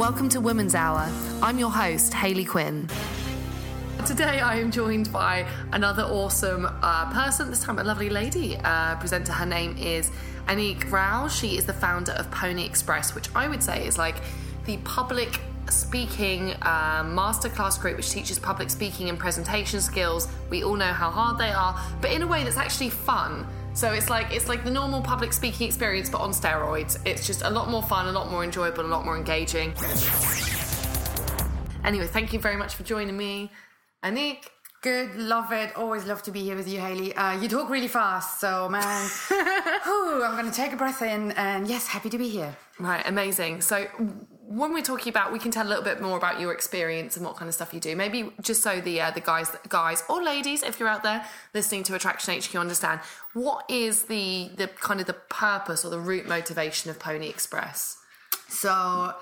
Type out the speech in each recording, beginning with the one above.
Welcome to Women's Hour. I'm your host, Hayley Quinn. Today I am joined by another awesome uh, person, this time a lovely lady uh, presenter. Her name is Anique Rao. She is the founder of Pony Express, which I would say is like the public speaking uh, masterclass group which teaches public speaking and presentation skills. We all know how hard they are, but in a way that's actually fun. So it's like it's like the normal public speaking experience, but on steroids. It's just a lot more fun, a lot more enjoyable, a lot more engaging. Anyway, thank you very much for joining me, Anique. Good, love it. Always love to be here with you, Hayley. Uh, you talk really fast, so man, whew, I'm going to take a breath in. And yes, happy to be here. Right, amazing. So when we're talking about, we can tell a little bit more about your experience and what kind of stuff you do. Maybe just so the uh, the guys, guys or ladies, if you're out there listening to Attraction HQ, understand what is the the kind of the purpose or the root motivation of Pony Express. So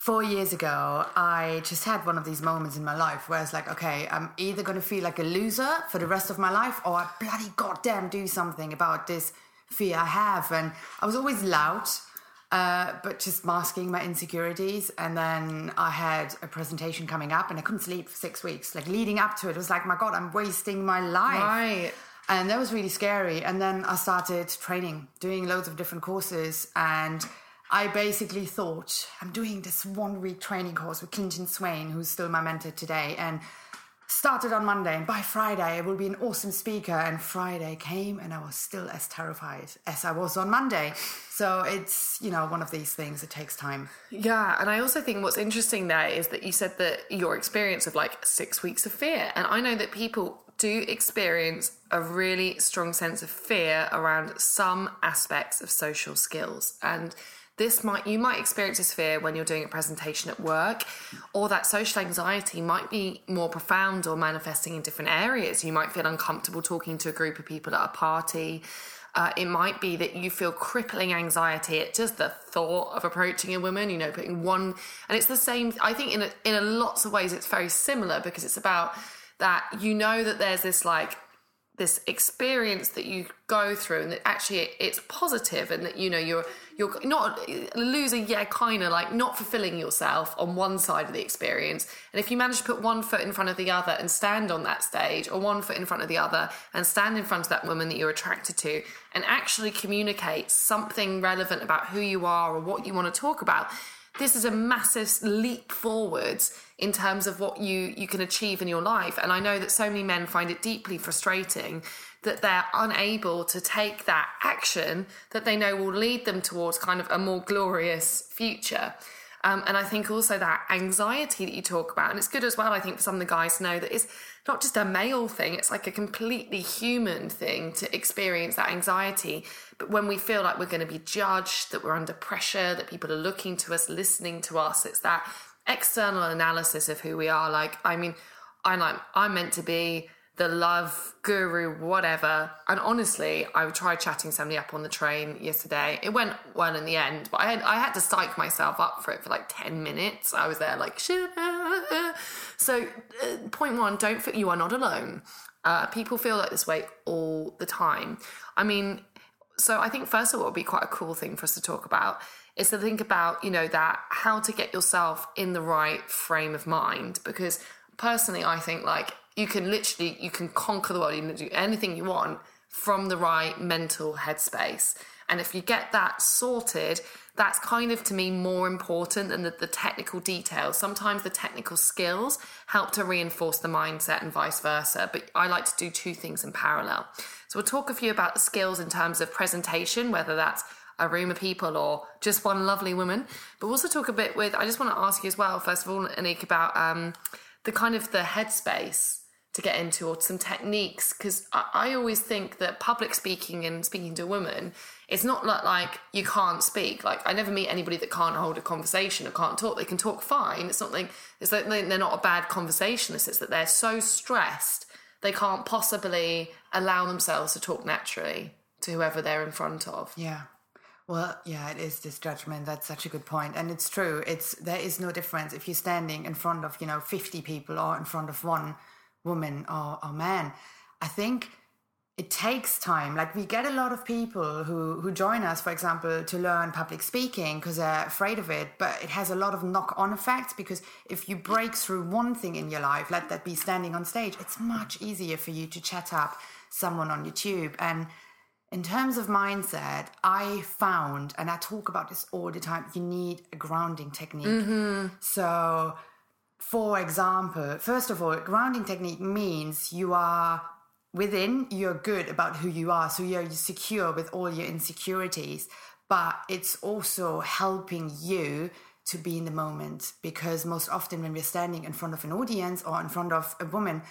four years ago, I just had one of these moments in my life where it's like, okay, I'm either going to feel like a loser for the rest of my life, or I bloody goddamn do something about this fear I have. And I was always loud uh, but just masking my insecurities. And then I had a presentation coming up and I couldn't sleep for six weeks. Like leading up to it, it was like, my God, I'm wasting my life. Right. And that was really scary. And then I started training, doing loads of different courses. And I basically thought, I'm doing this one week training course with Clinton Swain, who's still my mentor today. And started on Monday, and by Friday, I will be an awesome speaker. And Friday came, and I was still as terrified as I was on Monday. So it's, you know, one of these things, it takes time. Yeah. And I also think what's interesting there is that you said that your experience of like six weeks of fear. And I know that people do experience a really strong sense of fear around some aspects of social skills. And this might you might experience this fear when you're doing a presentation at work or that social anxiety might be more profound or manifesting in different areas. You might feel uncomfortable talking to a group of people at a party. Uh, it might be that you feel crippling anxiety at just the thought of approaching a woman you know putting one and it's the same i think in a, in a lots of ways it's very similar because it's about that you know that there's this like this experience that you go through and that actually it's positive and that you know you're you're not losing yeah kind of like not fulfilling yourself on one side of the experience. And if you manage to put one foot in front of the other and stand on that stage or one foot in front of the other and stand in front of that woman that you're attracted to and actually communicate something relevant about who you are or what you want to talk about this is a massive leap forwards in terms of what you you can achieve in your life and i know that so many men find it deeply frustrating that they're unable to take that action that they know will lead them towards kind of a more glorious future um, and I think also that anxiety that you talk about, and it's good as well, I think, for some of the guys to know that it's not just a male thing, it's like a completely human thing to experience that anxiety. But when we feel like we're going to be judged, that we're under pressure, that people are looking to us, listening to us, it's that external analysis of who we are. Like, I mean, I'm like, I'm meant to be the love guru, whatever. And honestly, I tried chatting somebody up on the train yesterday. It went well in the end, but I had I had to psych myself up for it for like ten minutes. I was there like. So, uh, point one: don't feel you are not alone. Uh, people feel like this way all the time. I mean, so I think first of all, it would be quite a cool thing for us to talk about is to think about you know that how to get yourself in the right frame of mind because personally i think like you can literally you can conquer the world you can do anything you want from the right mental headspace. And if you get that sorted that's kind of to me more important than the, the, technical details. Sometimes the technical skills help to reinforce the mindset and vice versa but i like to do two things in parallel. So we'll talk a few about the skills in terms of presentation whether that's a room of people or just one lovely woman. But also talk a bit with i just want to ask you as well first of all anique about um, the kind of the headspace to get into or some techniques because I, I, always think that public speaking and speaking to a woman it's not like, like you can't speak. Like i never meet anybody that can't hold a conversation or can't talk. They can talk fine. It's not like it's like they're not a bad conversationalist. It's that they're so stressed they can't possibly allow themselves to talk naturally to whoever they're in front of. Yeah well, yeah, it is this judgment. That's such a good point, and it's true. It's there is no difference if you're standing in front of you know fifty people or in front of one woman or, or man. I think it takes time. Like we get a lot of people who who join us, for example, to learn public speaking because they're afraid of it. But it has a lot of knock on effects because if you break through one thing in your life, let that be standing on stage, it's much easier for you to chat up someone on YouTube. And in terms of mindset, I found, and I talk about this all the time, you need a grounding technique. Mm-hmm. So, for example, first of all, grounding technique means you are within, you're good about who you are. So you're secure with all your insecurities, but it's also helping you to be in the moment because most often when we're standing in front of an audience or in front of a woman,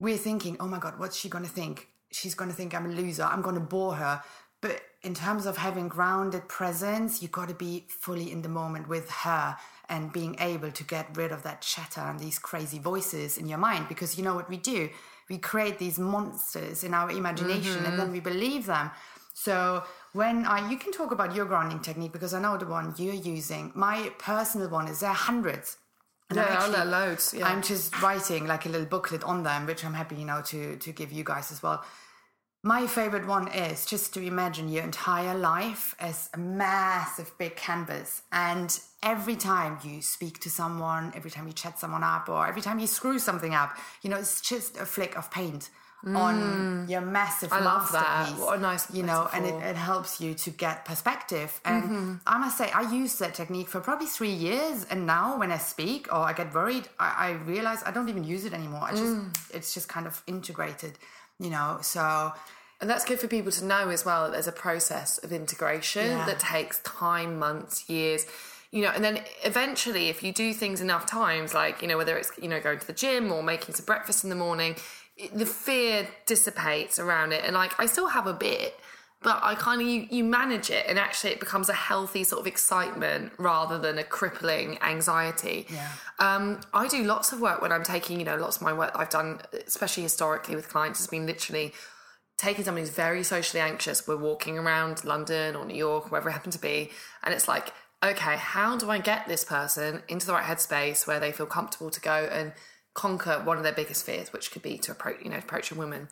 we're thinking, oh my God, what's she going to think? She's going to think I'm a loser. I'm going to bore her. But in terms of having grounded presence, you got to be fully in the moment with her and being able to get rid of that chatter and these crazy voices in your mind. Because you know what we do? We create these monsters in our imagination and then mm-hmm. we believe them. So when I, you can talk about your grounding technique because I know the one you're using. My personal one is there are hundreds. And I'm Yeah, actually- there are loads, yeah. I'm just writing like a little booklet on them, which I'm happy, you know, to to give you guys as well. My favorite one is just to imagine your entire life as a massive big canvas. And every time you speak to someone, every time you chat someone up, or every time you screw something up, you know, it's just a flick of paint on your massive Mm. I love that. What a nice you know, and it, it helps you to get perspective. And I must say, I used that technique for probably three years. And now when I speak or I get worried, I, I realize I don't even use it anymore. I just, it's just kind of integrated, you know, so And that's good for people to know as well that there's a process of integration Yeah. that takes time, months, years. You know, and then eventually, if you do things enough times, like, you know, whether it's, you know, going to the gym or making some breakfast in the morning, the fear dissipates around it. And like, I still have a bit, but I kind of, you, you manage it and actually it becomes a healthy sort of excitement rather than a crippling anxiety. Yeah. Um, I do lots of work when I'm taking, you know, lots of my work I've done, especially historically with clients, has been literally taking someone who's very socially anxious. We're walking around London or New York, wherever it happened to be, and it's like, okay, how do I get this person into the right headspace where they feel comfortable to go and conquer one of their biggest fears, which could be to approach, you know, approach a woman.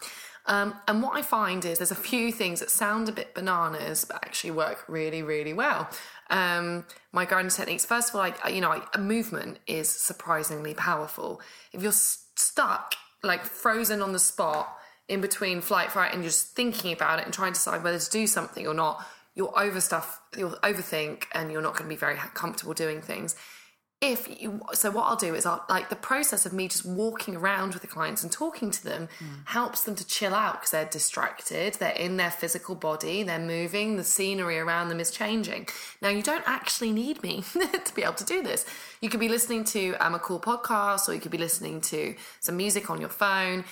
Um, and what I find is there's a few things that sound a bit bananas, but actually work really, really well. Um, my grounding techniques, first of all, like you know, a movement is surprisingly powerful. If you're stuck, like frozen on the spot in between flight, fight, and just thinking about it and trying to decide whether to do something or not, you'll overstuff, you'll overthink, and you're not going to be very comfortable doing things if you so what i'll do is i'll like the process of me just walking around with the clients and talking to them helps them to chill out because they're distracted they're in their physical body they're moving the scenery around them is changing. Now you don't actually need me to be able to do this. You could be listening to um, a cool podcast or you could be listening to some music on your phone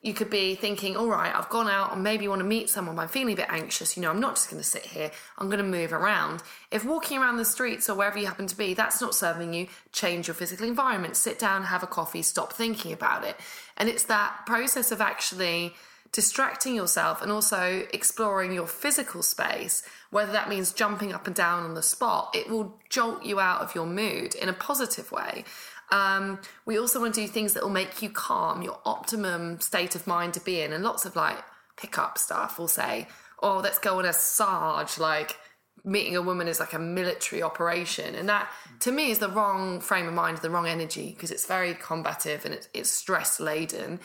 you could be thinking, all right, I've gone out and maybe want to meet someone, but I'm feeling a bit anxious. You know, I'm not just going to sit here, I'm going to move around. If walking around the streets or wherever you happen to be, that's not serving you, change your physical environment, sit down, have a coffee, stop thinking about it. And it's that process of actually distracting yourself and also exploring your physical space, whether that means jumping up and down on the spot, it will jolt you out of your mood in a positive way. Um, we also want to do things that will make you calm, your optimum state of mind to be in. And lots of like pickup stuff will say, oh, let's go on a Sarge, like meeting a woman is like a military operation. And that to me is the wrong frame of mind, the wrong energy, because it's very combative and it's, it's stress laden.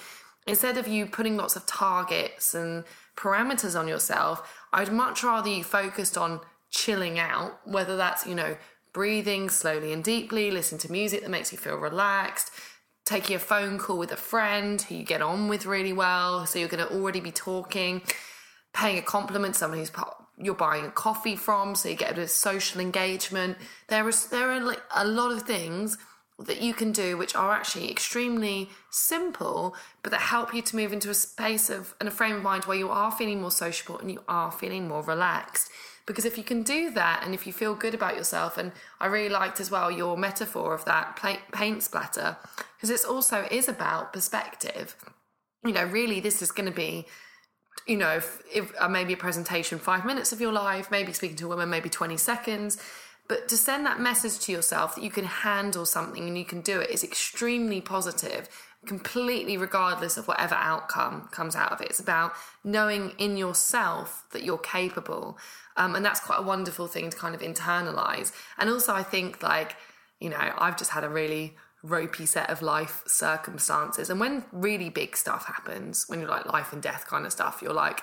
Instead of you putting lots of targets and parameters on yourself, I'd much rather you focused on chilling out, whether that's, you know, breathing slowly and deeply, listen to music that makes you feel relaxed, taking a phone call with a friend who you get on with really well, so you're going to already be talking, paying a compliment to someone who's you're buying a coffee from, so you get a bit of social engagement. There is there are like a lot of things that you can do which are actually extremely simple, but that help you to move into a space of and a frame of mind where you are feeling more sociable and you are feeling more relaxed. Because if you can do that and if you feel good about yourself, and I really liked as well your metaphor of that paint splatter, because it's also is about perspective. You know, really, this is going to be you know, if, if uh, maybe a presentation, five minutes of your life, maybe speaking to a woman, maybe 20 seconds. But to send that message to yourself that you can handle something and you can do it is extremely positive, completely regardless of whatever outcome comes out of it. It's about knowing in yourself that you're capable. Um, and that's quite a wonderful thing to kind of internalize. And also, I think, like, you know, I've just had a really ropey set of life circumstances. And when really big stuff happens, when you're like life and death kind of stuff, you're like,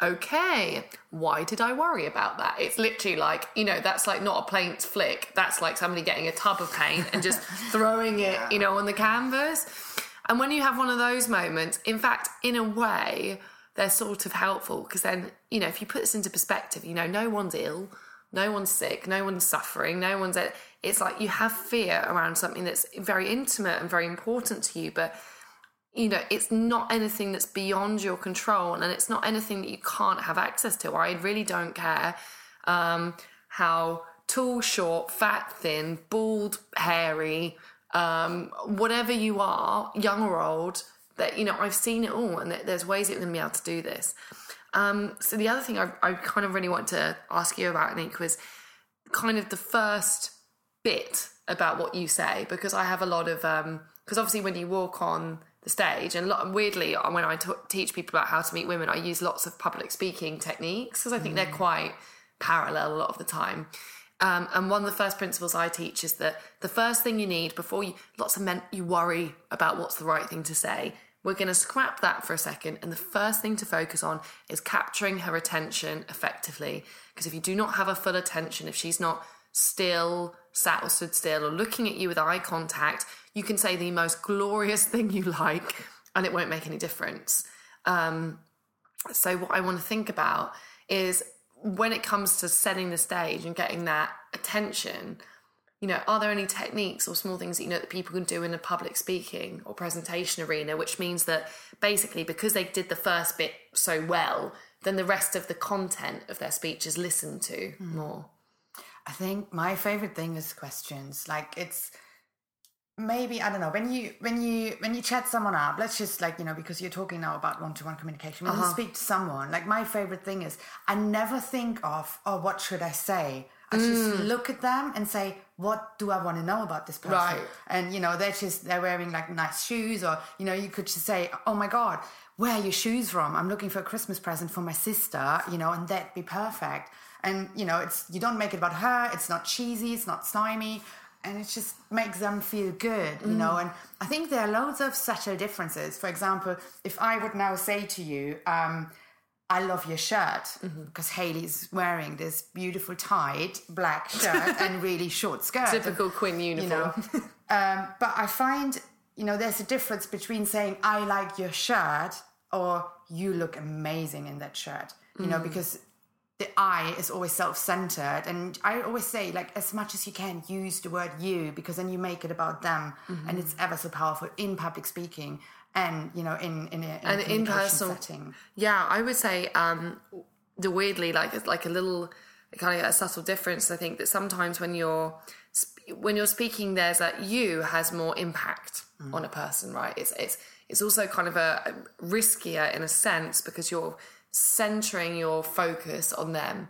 okay, why did I worry about that? It's literally like, you know, that's like not a paint flick. That's like somebody getting a tub of paint and just throwing it, you know, on the canvas. And when you have one of those moments, in fact, in a way, they're sort of helpful because then, you know, if you put this into perspective, you know, no one's ill, no one's sick, no one's suffering, no one's. It's like you have fear around something that's very intimate and very important to you, but you know, it's not anything that's beyond your control and it's not anything that you can't have access to. I really don't care um, how tall, short, fat, thin, bald, hairy, um, whatever you are, young or old, that, you know, I've seen it all and there's ways it can be able to do this. Um, so the other thing I, I kind of really want to ask you about, Nick, was kind of the first bit about what you say, because I have a lot of, because um, obviously when you walk on, the stage. And lot, weirdly, when I t- teach people about how to meet women, I use lots of public speaking techniques because I think mm. they're quite parallel a lot of the time. Um, and one of the first principles I teach is that the first thing you need before you, lots of men, you worry about what's the right thing to say. We're going to scrap that for a second. And the first thing to focus on is capturing her attention effectively. Because if you do not have a full attention, if she's not still, sat or stood still, or looking at you with eye contact, you can say the most glorious thing you like and it won't make any difference. Um, so, what I want to think about is when it comes to setting the stage and getting that attention, you know, are there any techniques or small things that you know that people can do in a public speaking or presentation arena, which means that basically because they did the first bit so well, then the rest of the content of their speech is listened to mm. more? I think my favorite thing is questions. Like it's maybe I don't know when you when you when you chat someone up. Let's just like you know because you're talking now about one to one communication. When uh-huh. you speak to someone, like my favorite thing is I never think of oh what should I say. I mm. just look at them and say, what do I want to know about this person? Right. And you know, they're just they're wearing like nice shoes, or you know, you could just say, oh my god, where are your shoes from? I'm looking for a Christmas present for my sister, you know, and that'd be perfect. And you know, it's you don't make it about her. It's not cheesy. It's not slimy and it just makes them feel good, you mm. know. And I think there are loads of subtle differences. For example, if I would now say to you, um, I love your shirt mm-hmm. because Hayley's wearing this beautiful tied black shirt and really short skirt. Typical Quinn uniform. You know? um, but I find, you know, there's a difference between saying, I like your shirt or you look amazing in that shirt, you mm. know, because the I is always self-centered, and I always say, like, as much as you can, use the word "you" because then you make it about them, mm-hmm. and it's ever so powerful in public speaking and you know in in a, in and a in personal setting. Yeah, I would say um, the weirdly like it's like a little kind of a subtle difference. I think that sometimes when you're when you're speaking, there's that you has more impact mm. on a person, right? It's it's it's also kind of a, a riskier in a sense because you're centering your focus on them.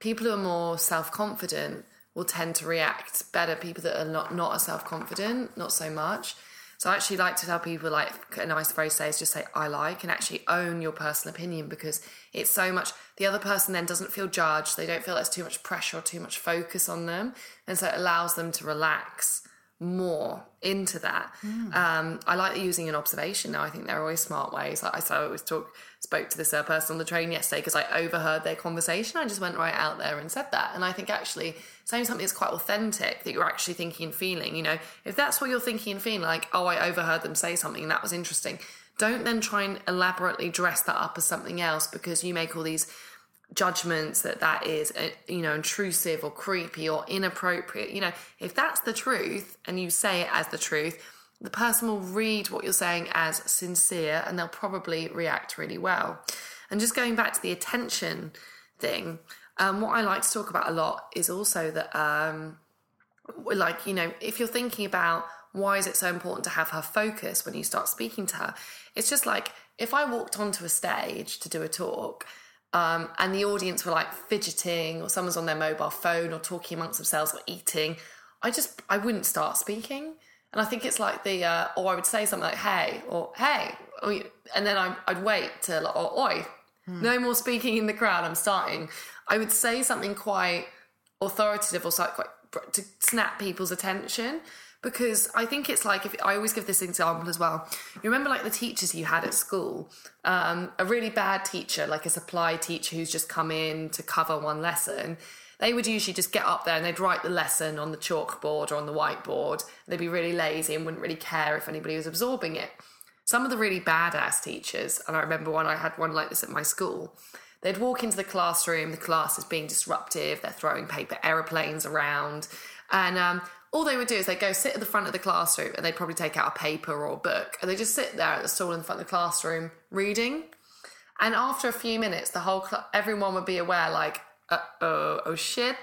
People who are more self confident will tend to react better. People that are not, not as self confident, not so much. So I actually like to tell people like a nice phrase say is just say I like and actually own your personal opinion because it's so much the other person then doesn't feel judged, they don't feel there's too much pressure or too much focus on them. And so it allows them to relax more into that. Mm. Um, I like using an observation now. I think there are always smart ways. I, so I always talk spoke to this uh, person on the train yesterday because I overheard their conversation. I just went right out there and said that. And I think actually saying something that's quite authentic that you're actually thinking and feeling, you know, if that's what you're thinking and feeling, like, oh, I overheard them say something and that was interesting, don't then try and elaborately dress that up as something else because you make all these judgments that that is uh, you know intrusive or creepy or inappropriate you know? If that's the truth and you say it as the truth the person will read what you're saying as sincere and they'll probably react really well. And just going back to the attention thing, um, what I like to talk about a lot is also that, um, like, you know, if you're thinking about why is it so important to have her focus when you start speaking to her, it's just like if I walked onto a stage to do a talk. Um, and the audience were like fidgeting, or someone's on their mobile phone, or talking amongst themselves, or eating. I just I wouldn't start speaking And I think it's like the, uh, or I would say something like, hey, or hey, or, and then I, I'd wait till, or oi, no more speaking in the crowd, I'm starting. I would say something quite authoritative or quite to snap people's attention because I think it's like if I always give this example as well. You remember like the teachers you had at school, um, a really bad teacher, like a supply teacher who's just come in to cover one lesson. They would usually just get up there and they'd write the lesson on the chalkboard or on the whiteboard. They'd be really lazy and wouldn't really care if anybody was absorbing it. Some of the really badass teachers, and I remember when I had one like this at my school, they'd walk into the classroom, the class is being disruptive, they're throwing paper aeroplanes around, and um, all they would do is they'd go sit at the front of the classroom and they'd probably take out a paper or a book and they just sit there at the stall in front of the classroom reading. And after a few minutes, the whole cl- everyone would be aware, like, uh oh, oh shit,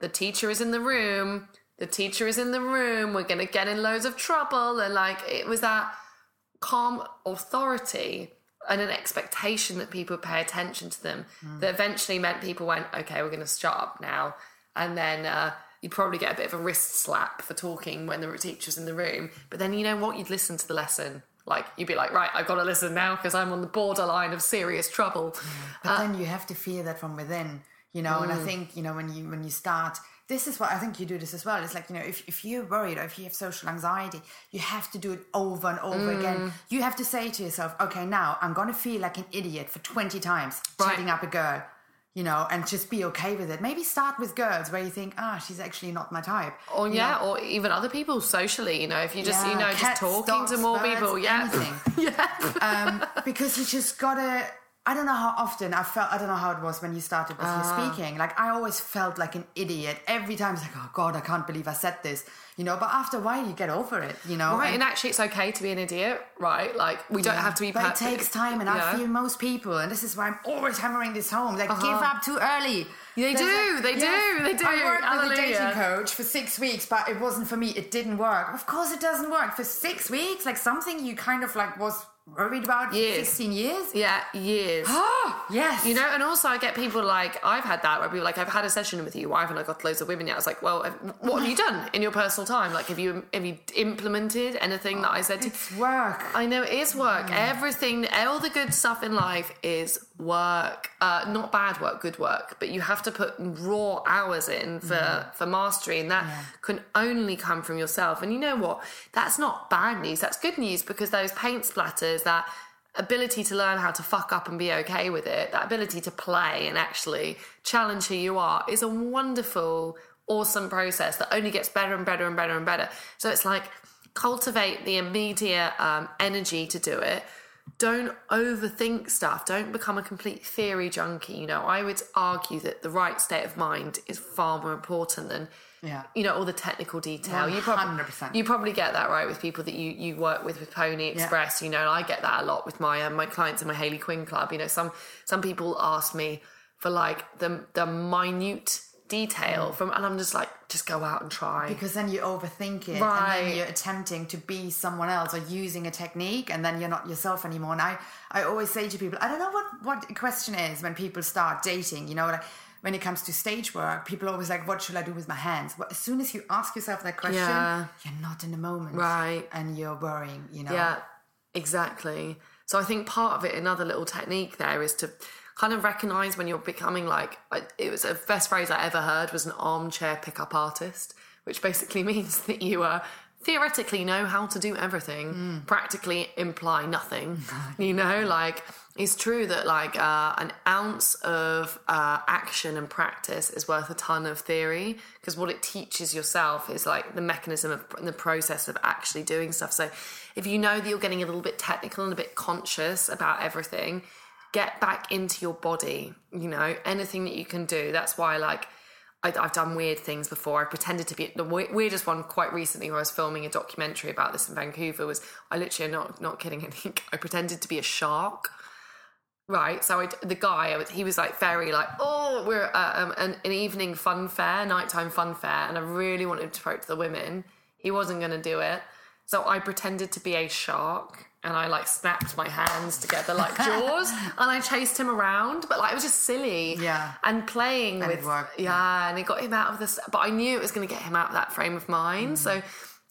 the teacher is in the room. The teacher is in the room. We're gonna get in loads of trouble. And like, it was that calm authority and an expectation that people pay attention to them hmm. that eventually meant people went, okay, we're going to shut up now. And then uh, you'd probably get a bit of a wrist slap for talking when there were teachers in the room. But then you know what? You'd listen to the lesson. Like, you'd be like, right, I've got to listen now because I'm on the borderline of serious trouble. But uh, then you have to feel that from within, you know. And I mm. think you know when you when you start, this is what I think you do this as well. It's like you know if if you're worried or if you have social anxiety, you have to do it over and over again. You have to say to yourself, okay, now I'm gonna feel like an idiot for twenty times Right. chatting up a girl. You know, and just be okay with it. Maybe start with girls where you think, ah, she's actually not my type. Or You yeah, know, or even other people socially, you know, if you just, you Yeah, know, just talking dogs, to more birds, people. Yeah. yeah. um, because you just gotta. I don't know how often I felt. I don't know how it was when you started with Ah. your speaking. Like I always felt like an idiot every time. It's like, oh god, I can't believe I said this. You know. But after a while, you get over it. You know. Right, And- and actually, it's okay to be an idiot, right? Like, we don't have to be But it takes time, and you I feel most people, and this is why I'm always hammering this home. Like, give up too early. They There's do, they do, they do. I worked with a dating coach for six weeks, but it wasn't for me. It didn't work. Of course, it doesn't work for six weeks. Like something you kind of like was worried about Years. sixteen years. Yeah, years. Oh, yes. You know, and also I get people like I've had that where people are like I've had a session with you. Why haven't I got loads of women yet? I was like, well, what have you done in your personal time? Like, have you have you implemented anything that I said to? it's work. I know it is work. Everything, all the good stuff in life is work. Uh, not bad work, good work. But you have to put raw hours in for for mastery, and that can only come from yourself. And you know what? That's not bad news. That's good news because those paint splatters, that ability to learn how to fuck up and be okay with it, that ability to play and actually challenge who you are, is a wonderful, awesome process that only gets better and better and better and better. So it's like cultivate the immediate um, energy to do it. Don't overthink stuff. Don't become a complete theory junkie. You know, I would argue that the right state of mind is far more important than, Yeah. you know, all the technical detail. You probably you probably get that right with people that you you work with with Pony Express. You know, and I get that a lot with my um, my clients in my Hayley Quinn club. You know, some some people ask me for like the the minute detail from, and I'm just like, just go out and try. because then you overthink it and then you're attempting to be someone else or using a technique and then you're not yourself anymore and i i always say to people i don't know what what question is when people start dating you know like when it comes to stage work people are always like what should i do with my hands well, as soon as you ask yourself that question Yeah. you're not in the moment Right. and you're worrying you know Yeah, exactly. So I think part of it, another little technique there is to kind of recognize when you're becoming like, it was the best phrase I ever heard was an armchair pickup artist, which basically means that you uh, theoretically know how to do everything, practically imply nothing. you know, like it's true that like uh, an ounce of uh, action and practice is worth a ton of theory because what it teaches yourself is like the mechanism of the process of actually doing stuff. So if you know that you're getting a little bit technical and a bit conscious about everything, get back into your body. You know, anything that you can do. That's why like. I, I've done weird things before. I pretended to be the weirdest one quite recently, where I was filming a documentary about this in Vancouver. Was I literally not not kidding? I think I pretended to be a shark. Right, so I, the guy, he was like very like, oh, we're at um, an, an evening fun fair, nighttime fun fair, and I really wanted to approach the women. He wasn't going to do it, so I pretended to be a shark, and I like snapped my hands together like jaws, and I chased him around, but like it was just silly, Yeah. and playing And with, worked, yeah, and it got him out of this. But I knew it was going to get him out of that frame of mind, Mm. so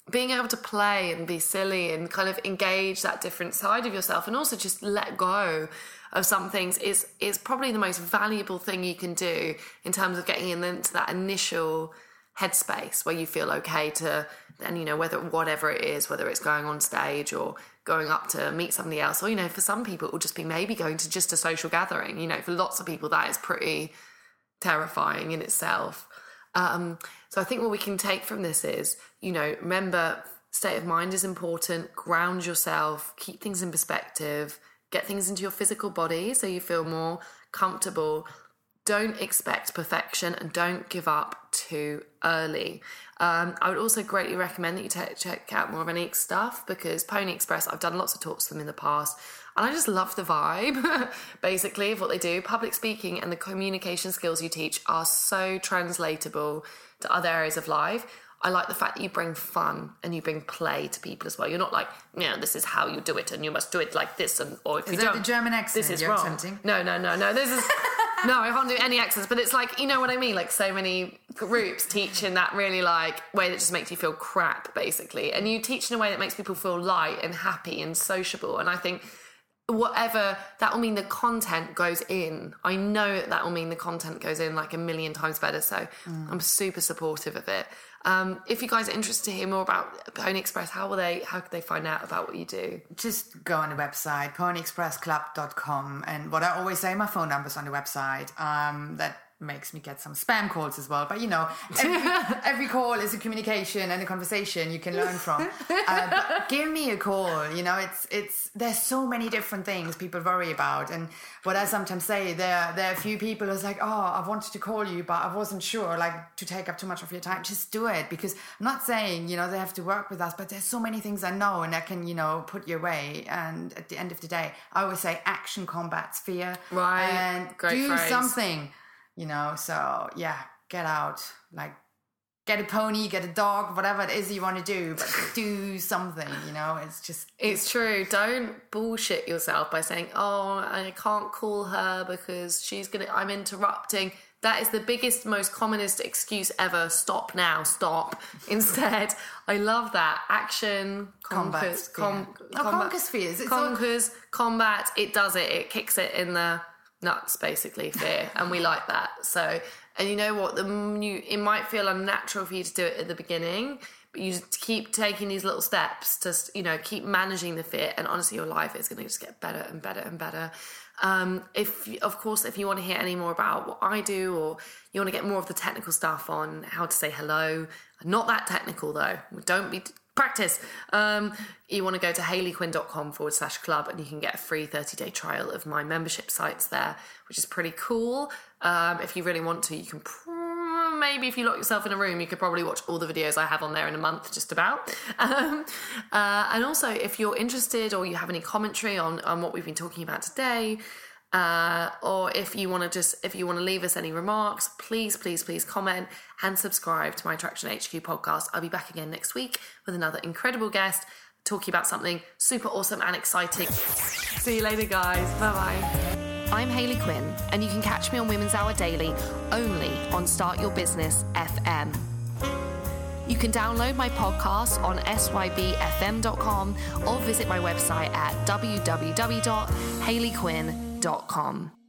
being able to play and be silly and kind of engage that different side of yourself and also just let go of some things is is probably the most valuable thing you can do in terms of getting into that initial headspace where you feel okay to and you know whether whatever it is whether it's going on stage or going up to meet somebody else or you know for some people it will just be maybe going to just a social gathering. You know for lots of people that is pretty terrifying in itself. Um, so i think what we can take from this is you know remember state of mind is important ground yourself keep things in perspective get things into your physical body so you feel more comfortable don't expect perfection and don't give up too early. Um, I would also greatly recommend that you t- check out more of Anique's stuff because Pony Express, I've done lots of talks to them in the past and I just love the vibe basically of what they do. Public speaking and the communication skills you teach are so translatable to other areas of life. I like the fact that you bring fun and you bring play to people as well. You're not like, you know, this is how you do it and you must do it like this. And or if is you don't, the German accent this is you're wrong. attempting? No, no, no, no. This is no. I can't do any accents, but it's like you know what I mean. Like so many groups teach in that really like way that just makes you feel crap, basically. And you teach in a way that makes people feel light and happy and sociable. And I think whatever that will mean the content goes in. I know that will mean the content goes in like a million times better so i'm super supportive of it. Um, if you guys are interested to hear more about pony express how will they how can they find out about what you do? Just go on the website ponyexpressclub.com and what i always say my phone number's on the website um, that makes me get some spam calls as well but you know every, every call is a communication and a conversation you can learn from. Uh, give me a call you know it's it's there's so many different things people worry about. And what i sometimes say there there are a few people who's like oh i wanted to call you but i wasn't sure like to take up too much of your time. Just do it because i'm not saying you know they have to work with us but there's so many things i know and i can you know put your way. And at the end of the day i always say action combats fear. Right. and Great do phrase. something you know so yeah get out like get a pony get a dog whatever it is you want to do but do something you know it's just It's true. Don't bullshit yourself by saying, "Oh, I can't call her because she's gonna. I'm interrupting." That is the biggest, most commonest excuse ever. Stop now. Stop. Instead, I love that action conquers. Oh, Combats fear. No, conquers fears. It's all- conquers combat. It does it. It kicks it in the nuts, basically. Fear, and we like that. So, and you know what? The you, it might feel unnatural for you to do it at the beginning, but you just keep taking these little steps to, you know, keep managing the fear. And honestly, your life is going to just get better and better and better. Um, if, of course, if you want to hear any more about what I do, or you want to get more of the technical stuff on how to say hello, not that technical though. Don't be practice. Um, you want to go to hayleyquinn.com forward slash club and you can get a free 30 day trial of my membership sites there, which is pretty cool. Um, if you really want to, you can pr- maybe if you lock yourself in a room, you could probably watch all the videos I have on there in a month, just about. Um, uh, and also, if you're interested or you have any commentary on, on what we've been talking about today, uh, or if you want to just if you want to leave us any remarks please please please comment and subscribe to my attraction hq podcast. I'll be back again next week with another incredible guest talking about something super awesome and exciting. See you later guys. Bye bye i'm hayley quinn and you can catch me on women's hour daily only on start your business fm you can download my podcast on sybfm.com or visit my website at www.hayleyquinn.com com.